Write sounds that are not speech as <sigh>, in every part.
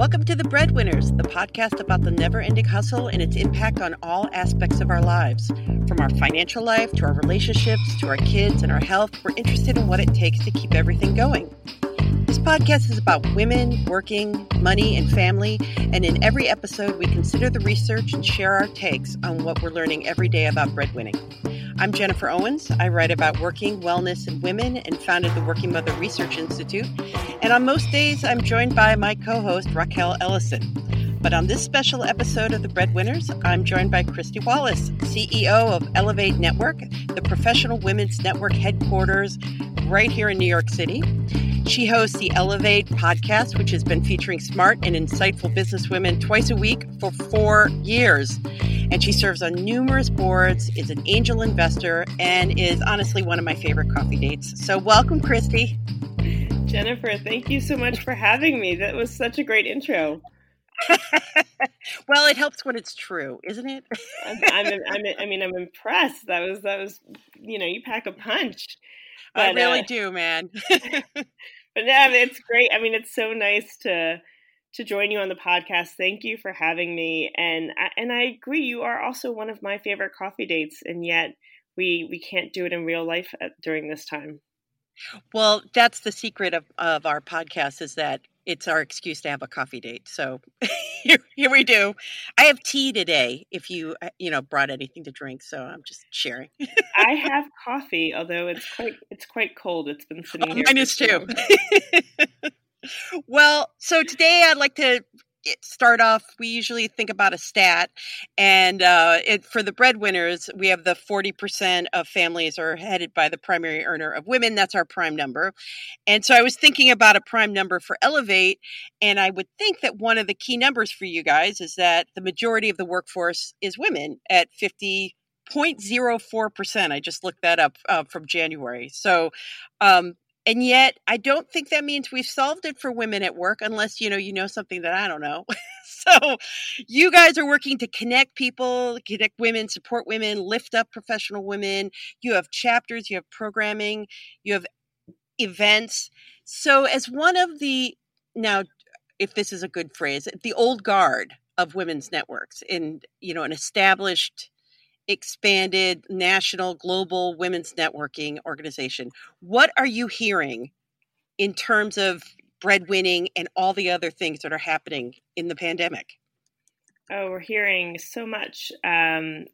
Welcome to The Breadwinners, the podcast about the never ending hustle and its impact on all aspects of our lives. From our financial life to our relationships to our kids and our health, we're interested in what it takes to keep everything going. Podcast is about women, working, money, and family. And in every episode, we consider the research and share our takes on what we're learning every day about breadwinning. I'm Jennifer Owens. I write about working, wellness, and women and founded the Working Mother Research Institute. And on most days, I'm joined by my co host, Rachael Ellison. But on this special episode of The Breadwinners, I'm joined by Kristy Wallace, CEO of Ellevate Network, the professional women's network headquarters right here in New York City. She hosts the Ellevate podcast, which has been featuring smart and insightful businesswomen twice a week for four years. And she serves on numerous boards, is an angel investor, and is honestly one of my favorite coffee dates. So, welcome, Kristy. Jennifer, thank you so much for having me. That was such a great intro. <laughs> well, it helps when it's true, isn't it? I'm, I'm, I'm, i mean, I'm impressed. That was that was, you know, you pack a punch. <laughs> But, I really uh, do, man. <laughs> but yeah, it's great. I mean, it's so nice to to join you on the podcast. Thank you for having me. And I, and I agree, you are also one of my favorite coffee dates, and yet we we can't do it in real life at, during this time. Well, that's the secret of, of our podcast is that it's our excuse to have a coffee date. So <laughs> here, here we do. I have tea today. If you uh, you know brought anything to drink, so I'm just sharing. I <laughs> have coffee, although it's quite it's quite cold. It's been sitting oh, here. Mine is too. <laughs> well, so today I'd like to start off, we usually think about a stat, and uh, it, for the breadwinners, we have the forty percent of families are headed by the primary earner of women. That's our prime number, and so I was thinking about a prime number for Ellevate, and I would think that one of the key numbers for you guys is that the majority of the workforce is women at fifty 0.04%. I just looked that up uh, from January. So um, and yet i don't think that means we've solved it for women at work unless you know you know something that i don't know. <laughs> So you guys are working to connect people connect women support women lift up professional women. You have chapters you have programming you have events. So as one of the now if this is a good phrase the old guard of women's networks in you know an established expanded national global women's networking organization. What are you hearing in terms of breadwinning and all the other things that are happening in the pandemic? Oh, we're hearing so much. Um,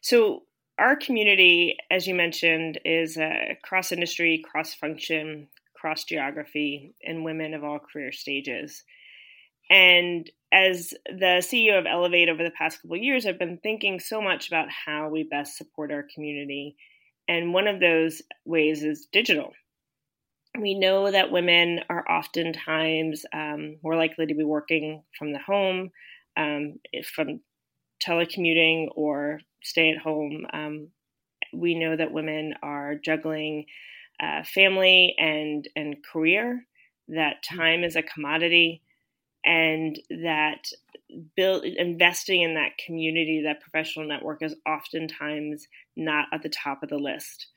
so, our community, as you mentioned, is uh, cross industry, cross function, cross geography, and women of all career stages. And as the CEO of Ellevate over the past couple years, I've been thinking so much about how we best support our community. And one of those ways is digital. We know that women are oftentimes um, more likely to be working from the home, um, from telecommuting or stay at home. Um, we know that women are juggling uh, family and, and career, that mm. time is a commodity and that build investing in that community, that professional network is oftentimes not at the top of the list.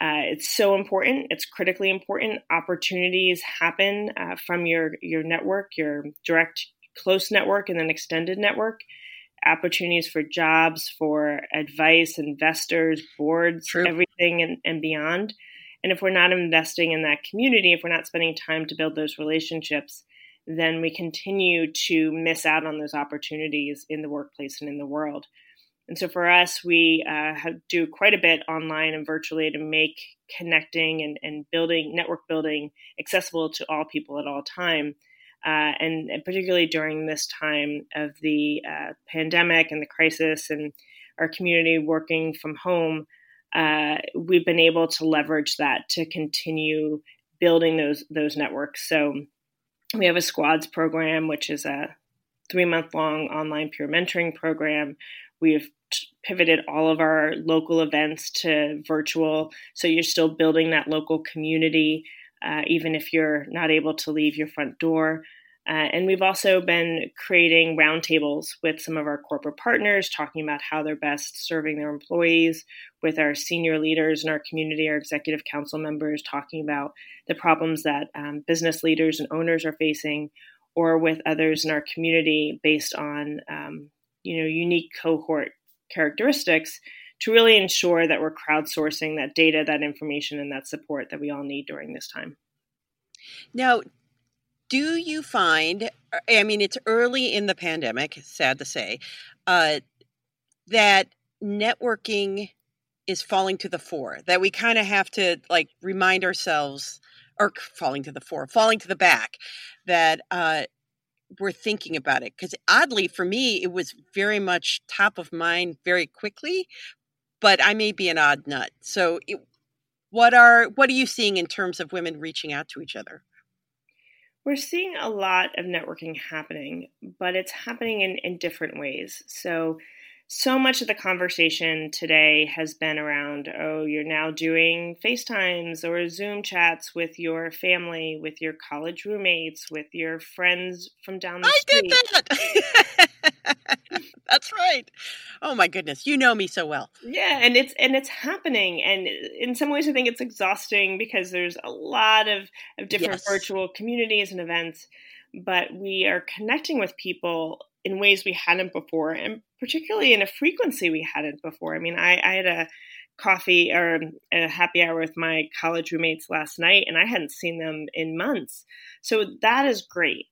Uh, it's so important. It's critically important. Opportunities happen uh, from your your network, your direct close network, and then extended network. Opportunities for jobs, for advice, investors, boards, True. everything, and, and beyond. And if we're not investing in that community, if we're not spending time to build those relationships, then we continue to miss out on those opportunities in the workplace and in the world. And so for us, we uh, have, do quite a bit online and virtually to make connecting and, and building, network building accessible to all people at all time. Uh, and, and, particularly during this time of the uh, pandemic and the crisis and our community working from home, uh, we've been able to leverage that to continue building those those networks. So we have a squads program, which is a three month long online peer mentoring program. We've pivoted all of our local events to virtual. So you're still building that local community, uh, even if you're not able to leave your front door. Uh, and we've also been creating roundtables with some of our corporate partners, talking about how they're best serving their employees, with our senior leaders in our community, our executive council members, talking about the problems that um, business leaders and owners are facing, or with others in our community based on um, you know unique cohort characteristics to really ensure that we're crowdsourcing that data, that information, and that support that we all need during this time. Now, do you find, I mean, it's early in the pandemic, sad to say, uh, that networking is falling to the fore, that we kind of have to like remind ourselves, or falling to the fore, falling to the back, that uh, we're thinking about it. Because oddly, for me, it was very much top of mind very quickly, but I may be an odd nut. So, it, what are what are you seeing in terms of women reaching out to each other? We're seeing a lot of networking happening, but it's happening in, in different ways. So, so much of the conversation today has been around oh, you're now doing FaceTimes or Zoom chats with your family, with your college roommates, with your friends from down the I street. I did that. <laughs> Oh my goodness, you know me so well. Yeah, and it's and it's happening, and uh, in some ways, I think it's exhausting because there's a lot of of different yes. virtual communities and events, but we are connecting with people in ways we hadn't before, and particularly in a frequency we hadn't before. I mean, I, I had a coffee or um, a happy hour with my college roommates last night, and I hadn't seen them in months. So that is great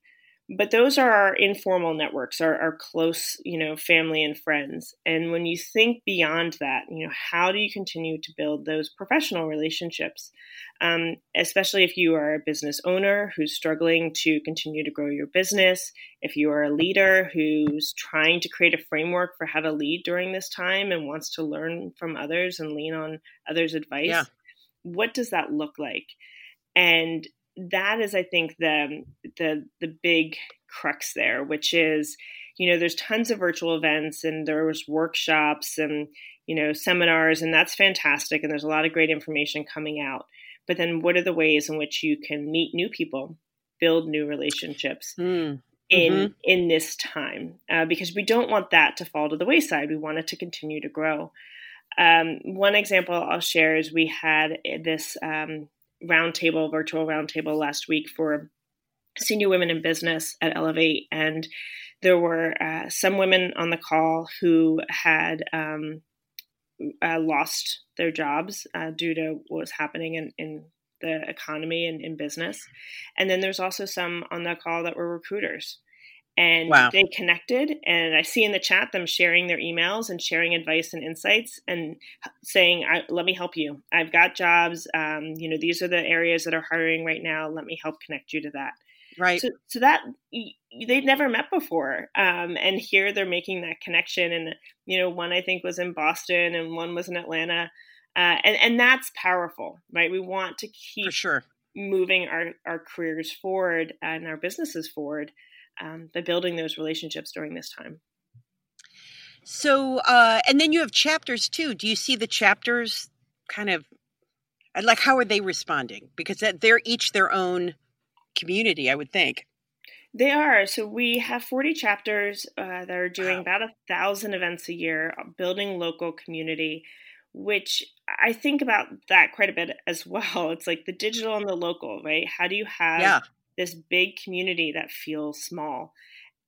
but those are our informal networks our, our close you know family and friends. And when you think beyond that you know how do you continue to build those professional relationships? Um, especially if you are a business owner who's struggling to continue to grow your business if you are a leader who's trying to create a framework for how to lead during this time and wants to learn from others and lean on others advice yeah. what does that look like? And that is, I think, the the the big crux there, which is, you know, there's tons of virtual events and there's workshops and you know seminars, and that's fantastic, and there's a lot of great information coming out. But then, what are the ways in which you can meet new people, build new relationships? Mm. In mm-hmm. in this time, uh, because we don't want that to fall to the wayside. We want it to continue to grow. Um, one example I'll share is we had this um, roundtable, virtual roundtable last week for senior women in business at Ellevate, and there were uh, some women on the call who had um, uh, lost their jobs uh, due to what was happening in, in the economy and in business. And then there's also some on the call that were recruiters and wow. they connected and i see in the chat them sharing their emails and sharing advice and insights and saying let me help you. I've got jobs um, you know these are the areas that are hiring right now. Let me help connect you to that. Right. So, so that they'd never met before um, and here they're making that connection and you know one i think was in boston and one was in atlanta uh, and and that's powerful right? We want to keep For sure. moving our our careers forward and our businesses forward um, by building those relationships during this time. So, uh, and then you have chapters too. Do you see the chapters kind of like how are they responding? Because they're each their own community, I would think. They are. So we have 40 chapters uh, that are doing wow. about a thousand events a year, uh, building local community, which I think about that quite a bit as <laughs> well. It's like the digital and the local, right? How do you have yeah this big community that feels small.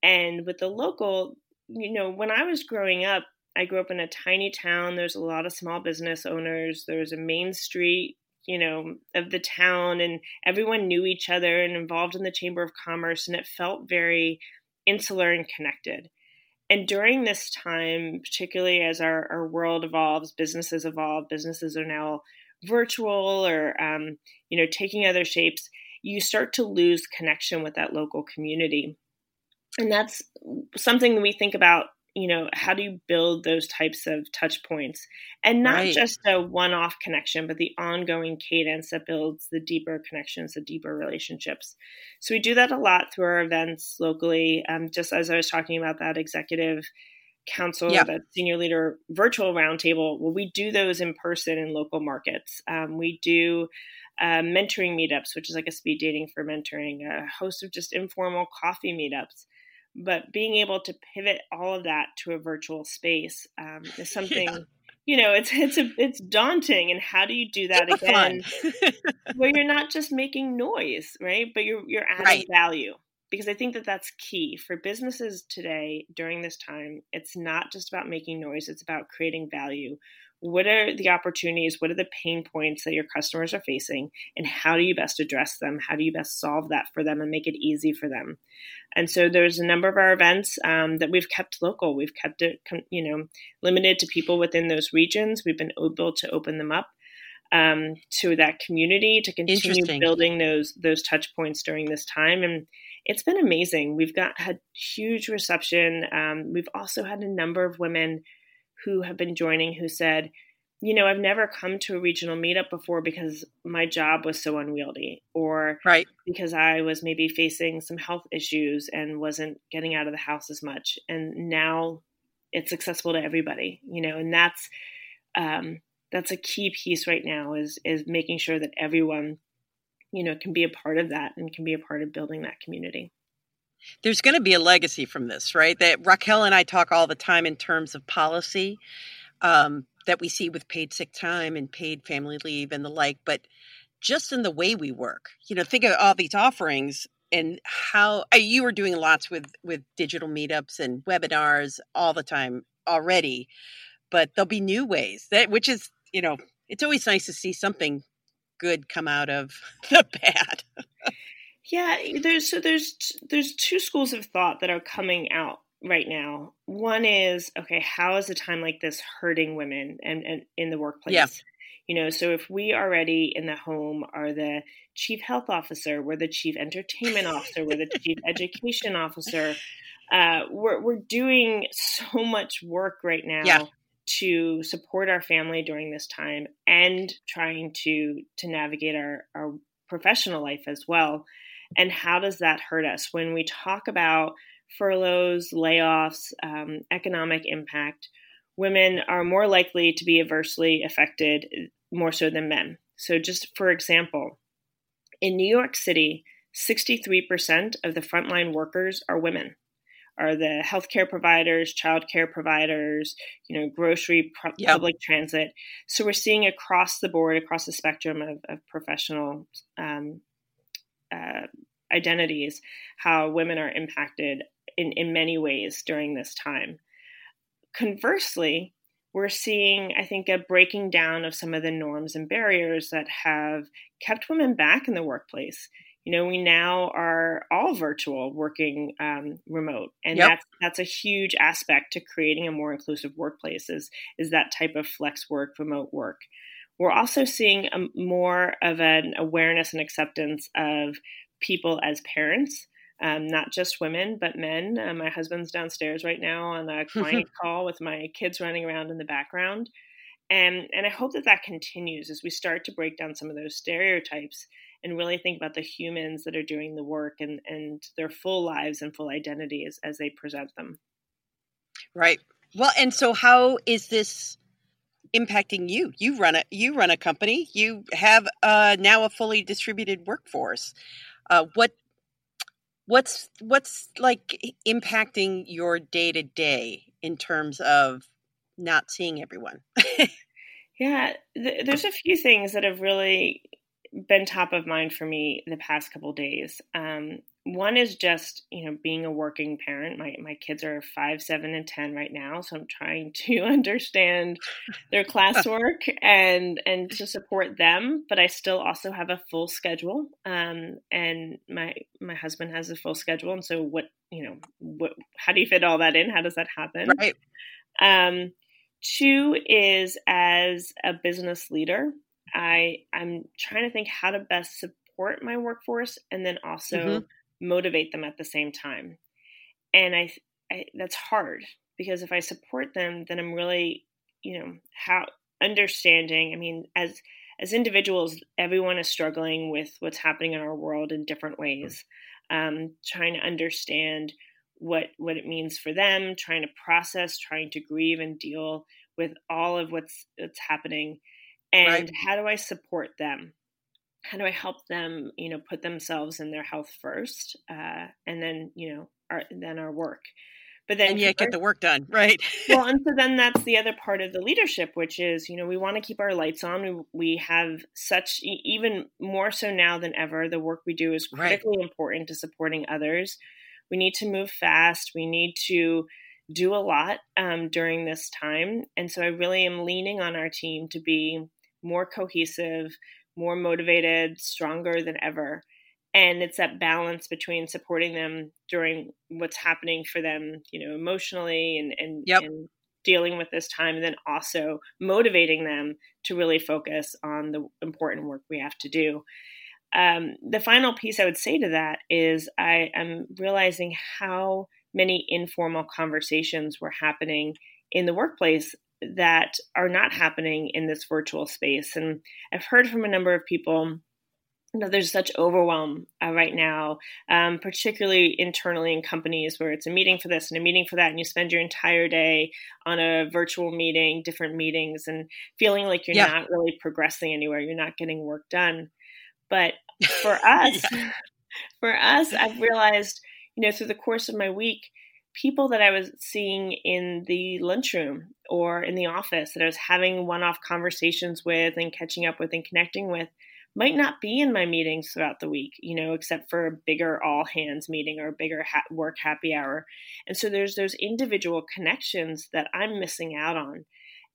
And with the local, you know, when I was growing up, I grew up in a tiny town. There's a lot of small business owners. There's a main street, you know, of the town, and everyone knew each other and involved in the Chamber of Commerce, and it felt very insular and connected. And during this time, particularly as our, our world evolves, businesses evolve, businesses are now virtual or, um, you know, taking other shapes you start to lose connection with that local community. And that's something we think about, you know, how do you build those types of touch points? And not right. just a one off connection, but the ongoing cadence that builds the deeper connections, the deeper relationships. So we do that a lot through our events locally. Um, just as I was talking about that executive council, yeah. that senior leader virtual roundtable, well, we do those in person in local markets. Um, we do uh, mentoring meetups, which is like a speed dating for mentoring, a host of just informal coffee meetups. But being able to pivot all of that to a virtual space um, is <laughs> something. Yeah. You know, it's it's a, it's daunting, and how do you do that again, <laughs> where you're not just making noise, right? But you're you're adding right. value. because I think that that's key for businesses today during this time. It's not just about making noise, it's about creating value. What are the opportunities? What are the pain points that your customers are facing? And how do you best address them? How do you best solve that for them and make it easy for them? And so there's a number of our events um, that we've kept local. We've kept it, you know, limited to people within those regions. We've been able to open them up um, to that community to continue building those those touch points during this time. And it's been amazing. We've got had huge reception. Um, we've also had a number of women who have been joining who said, you know, I've never come to a regional meetup before because my job was so unwieldy, or right. because I was maybe facing some health issues and wasn't getting out of the house as much. And now it's accessible to everybody, you know, and that's um, that's a key piece right now is is making sure that everyone you know can be a part of that and can be a part of building that community there's going to be a legacy from this right that rachael and i talk all the time in terms of policy um, that we see with paid sick time and paid family leave and the like but just in the way we work you know think of all these offerings and how you were doing lots with with digital meetups and webinars all the time already but there'll be new ways that which is you know it's always nice to see something good come out of <laughs> the bad. Yeah, there's so there's there's two schools of thought that are coming out right now. One is okay, how is a time like this hurting women and, and in the workplace? Yeah. You know, so if we already in the home are the chief health officer, we're the chief entertainment officer, we're the chief education officer, uh, we're we're doing so much work right now yeah to support our family during this time and trying to to navigate our, our professional life as well and how does that hurt us when we talk about furloughs layoffs um, economic impact women are more likely to be adversely affected more so than men so just for example in new york city 63% of the frontline workers are women are the healthcare providers, childcare providers, you know, grocery, pu- yep. public transit. So we're seeing across the board, across the spectrum of, of professional um, uh, identities, how women are impacted in, in many ways during this time. Conversely, we're seeing, I think, a breaking down of some of the norms and barriers that have kept women back in the workplace you know we now are all virtual working um, remote and yep. that's that's a huge aspect to creating a more inclusive workplace is, is that type of flex work remote work we're also seeing a, more of an awareness and acceptance of people as parents um, not just women but men uh, my husband's downstairs right now on a <laughs> client call with my kids running around in the background and and i hope that that continues as we start to break down some of those stereotypes and really think about the humans that are doing the work and, and their full lives and full identities as they present them. Right. Well, and so how is this impacting you? You run a you run a company. You have uh, now a fully distributed workforce. Uh, what what's what's like impacting your day to day in terms of not seeing everyone? <laughs> yeah, th- there's a few things that have really been top of mind for me the past couple days. Um, one is just you know being a working parent. My my kids are five, seven, and ten right now, so I'm trying <laughs> to understand their classwork <laughs> and and to support them. But I still also have a full schedule, um, and my my husband has a full schedule. And so what you know what how do you fit all that in? How does that happen? Right. Um, two is as a business leader I I'm trying to think how to best support my workforce and then also mm-hmm. Motivate them at the same time. And I, I that's hard because if I support them, then I'm really, you know, how understanding. I mean, as as individuals, everyone is struggling with what's happening in our world in different ways. Um, trying to understand what what it means for them, trying to process, trying to grieve and deal with all of what's what's happening and right. how do i support them how do i help them you know put themselves and their health first uh, and then you know our, then our work. But then and yet get the work done right? Well <laughs> and so then that's the other part of the leadership which is you know we want to keep our lights on we, we have such even more so now than ever the work we do is critically right. important to supporting others. We need to move fast we need to do a lot um, during this time and so i really am leaning on our team to be more cohesive more motivated stronger than ever and it's that balance between supporting them during what's happening for them you know emotionally and and, yep. and dealing with this time and then also motivating them to really focus on the important work we have to do um, the final piece i would say to that is i am realizing how many informal conversations were happening in the workplace that are not happening in this virtual space and i've heard from a number of people you know, there's such overwhelm uh, right now, um, particularly internally in companies where it's a meeting for this and a meeting for that, and you spend your entire day on a virtual meeting, different meetings, and feeling like you're yeah. not really progressing anywhere, you're not getting work done. But <laughs> for us, yeah. <laughs> for us, I've realized, you know, through the course of my week, people that I was seeing in the lunchroom or in the office that I was having one-off conversations with and catching up with and connecting with might not be in my meetings throughout the week, you know, except for a bigger all hands meeting or a bigger ha- work happy hour. And so there's those individual connections that I'm missing out on.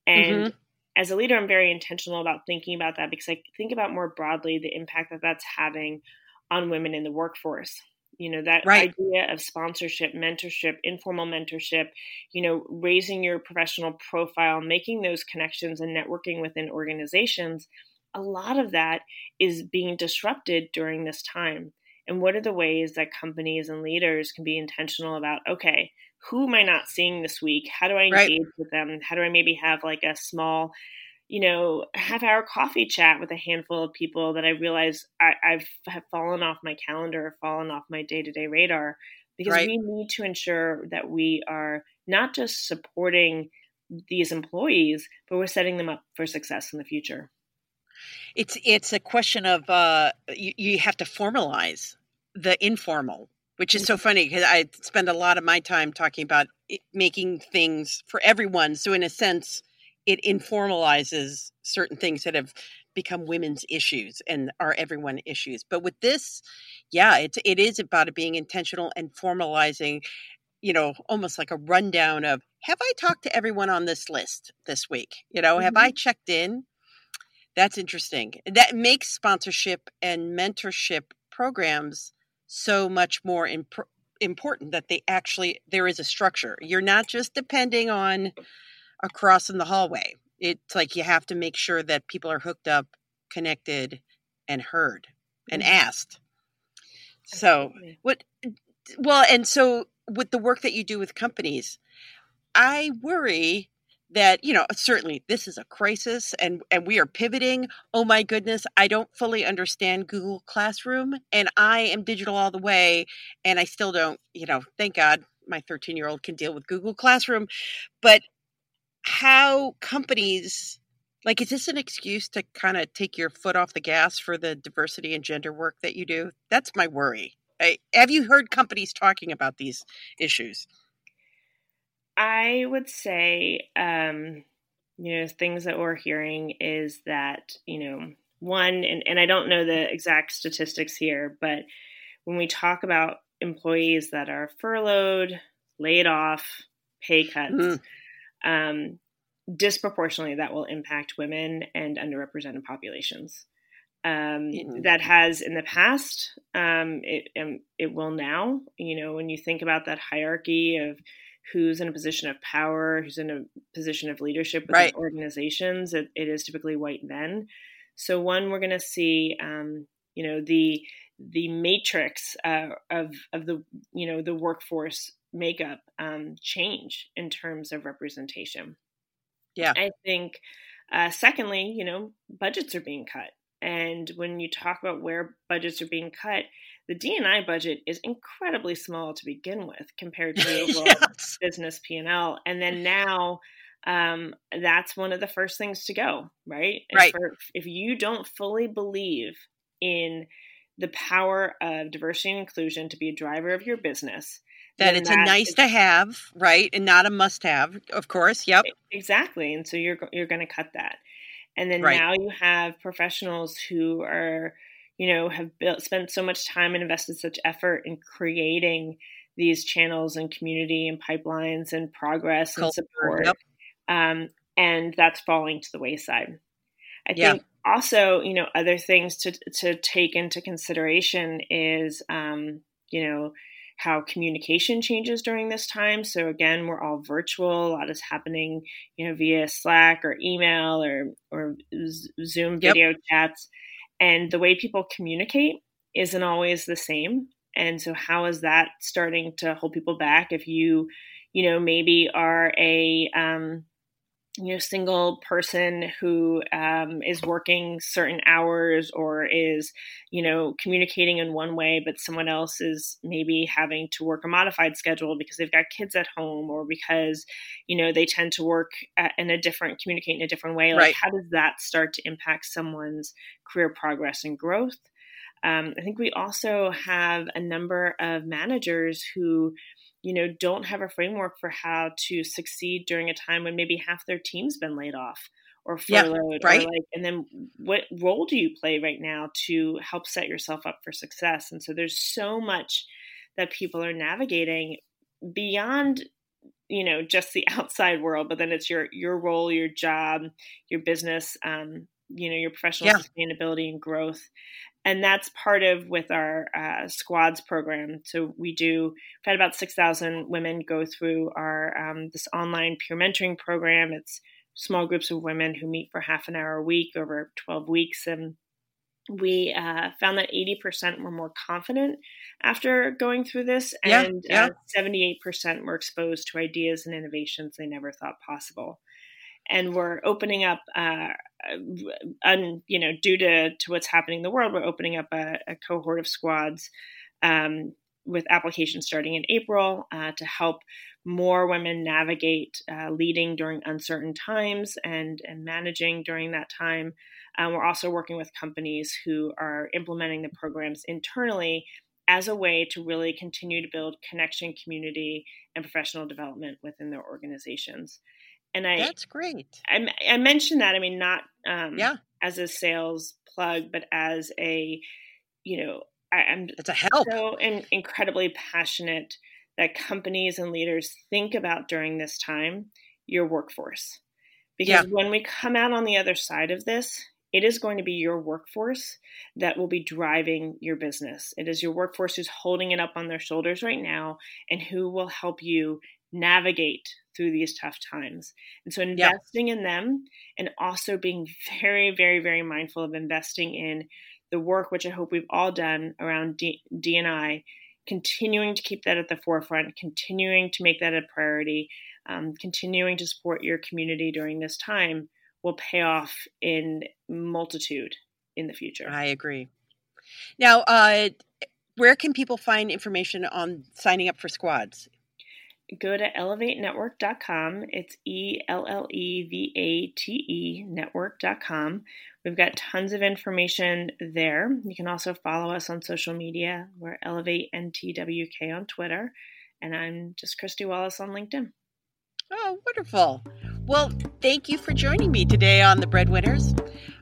And mm-hmm. as a leader, I'm very intentional about thinking about that because I think about more broadly the impact that that's having on women in the workforce. You know, that right. idea of sponsorship, mentorship, informal mentorship, you know, raising your professional profile, making those connections and networking within organizations a lot of that is being disrupted during this time. And what are the ways that companies and leaders can be intentional about, okay, who am I not seeing this week? How do I engage right. with them? How do I maybe have like a small, you know, half hour coffee chat with a handful of people that I realize I, I've have fallen off my calendar, fallen off my day to day radar? Because right. we need to ensure that we are not just supporting these employees, but we're setting them up for success in the future. It's it's a question of uh, you, you have to formalize the informal, which is so mm-hmm. funny because I spend a lot of my time talking about it, making things for everyone. So in a sense, it informalizes certain things that have become women's issues and are everyone issues. But with this, yeah, it's it is about it being intentional and formalizing you know, almost like a rundown of have I talked to everyone on this list this week? You know, mm-hmm. have I checked in? That's interesting. That makes sponsorship and mentorship programs so much more imp- important that they actually there is a structure. You're not just depending on a cross in the hallway. It's like you have to make sure that people are hooked up, connected, and heard and mm-hmm. asked. So, what well, and so with the work that you do with companies, I worry that you know certainly this is a crisis and and we are pivoting oh my goodness i don't fully understand google classroom and i am digital all the way and i still don't you know thank god my 13 year old can deal with google classroom but how companies like is this an excuse to kind of take your foot off the gas for the diversity and gender work that you do? That's my worry. I, have you heard companies talking about these issues? I would say, um, you know, things that we're hearing is that, you know, one, and, and I don't know the exact statistics here, but when we talk about employees that are furloughed, laid off, pay cuts, mm-hmm. Um, disproportionately that will impact women and underrepresented populations. Um, mm-hmm. That has in the past, um, it, um, it will now. You know, when you think about that hierarchy of who's in a position of power, who's in a position of leadership within right. organizations, it, it is typically white men. So one, we're going to see, um, you know, the the matrix uh, of of the you know the workforce makeup um, change in terms of representation. Yeah, I think. Uh, secondly, you know, budgets are being cut, and when you talk about where budgets are being cut, the D&I budget is incredibly small to begin with compared to the <laughs> overall yes. business P&L. And then now um, that's one of the first things to go, right? And right. For, if you don't fully believe in the power of diversity and inclusion to be a driver of your business, that it's that a nice is, to have, right, and not a must have, of course. Yep. Exactly. And so you're you're going to cut that. And then right. now you have professionals who are, you know, have built spent so much time and invested such effort in creating these channels and community and pipelines and progress and Culture, support. Yep. Um, and that's falling to the wayside. I yeah. think also, you know, other things to to take into consideration is, um, you know, how communication changes during this time. So again, we're all virtual. A lot is happening, you know, via Slack or email or or Zoom video yep. chats, and the way people communicate isn't always the same. And so, how is that starting to hold people back? If you, you know, maybe are a um, you know single person who um, is working certain hours or is you know communicating in one way but someone else is maybe having to work a modified schedule because they've got kids at home or because you know they tend to work at, in a different communicate in a different way like right. how does that start to impact someone's career progress and growth um, i think we also have a number of managers who you know, don't have a framework for how to succeed during a time when maybe half their team's been laid off or furloughed yeah, right? Like, and then what role do you play right now to help set yourself up for success? And so there's so much that people are navigating beyond you know just the <laughs> outside world but then it's your your role your job your business um, you know your professional yeah. sustainability and growth and that's part of with our uh, squads program. So we do. We've had about six thousand women go through our um, this online peer mentoring program. It's small groups of women who meet for half an hour a week over twelve weeks, and we uh, found that 80% were more confident after going through this, and yeah, yeah. Uh, 78% were exposed to ideas and innovations they never thought possible and we're opening up, uh, un, you know, due to, to what's happening in the world, we're opening up a, a cohort of squads um, with applications starting in April uh, to help more women navigate uh, leading during uncertain times and, and managing during that time. Um, we're also working with companies who are implementing the programs internally as a way to really continue to build connection, community, and professional development within their organizations. And I that's great. I, I mentioned that. I mean, not um, yeah as a sales plug, but as a you know, I, am it's a help. So in, incredibly passionate that companies and leaders think about during this time your workforce, because yeah. when we come out on the other side of this, it is going to be your workforce that will be driving your business. It is your workforce who's holding it up on their shoulders right now and who will help you navigate through these tough times. And so investing in them and also being <laughs> very, very, very mindful of investing in the work, which I hope we've all done around D- DNI, continuing to keep that at the forefront, continuing to make that a priority, um, continuing to support your community during this time will pay off in multitude in the future. I agree. Now, uh, where can people find information on signing up for squads? Go to ellevatenetwork.com. It's E L L E V A T E network.com. We've got tons of information there. You can also follow us on social media. We're Ellevate NTWK on Twitter, and I'm just Kristy Wallace on LinkedIn. Oh, wonderful. Well, thank you for joining me today on The Breadwinners.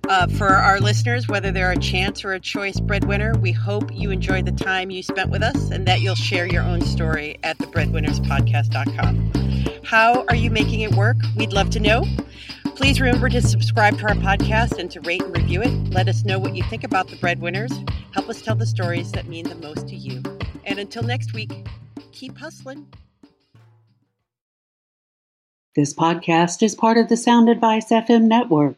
Uh, for our listeners, whether they're a chance or a choice breadwinner, we hope you enjoyed the time you spent with us and that you'll share your own story at thebreadwinnerspodcast.com. How are you making it work? We'd love to know. Please remember to subscribe to our podcast and to rate and review it. Let us know what you think about the breadwinners. Help us tell the stories that mean the most to you. And until next week, keep hustling. This podcast is part of the Sound Advice FM network.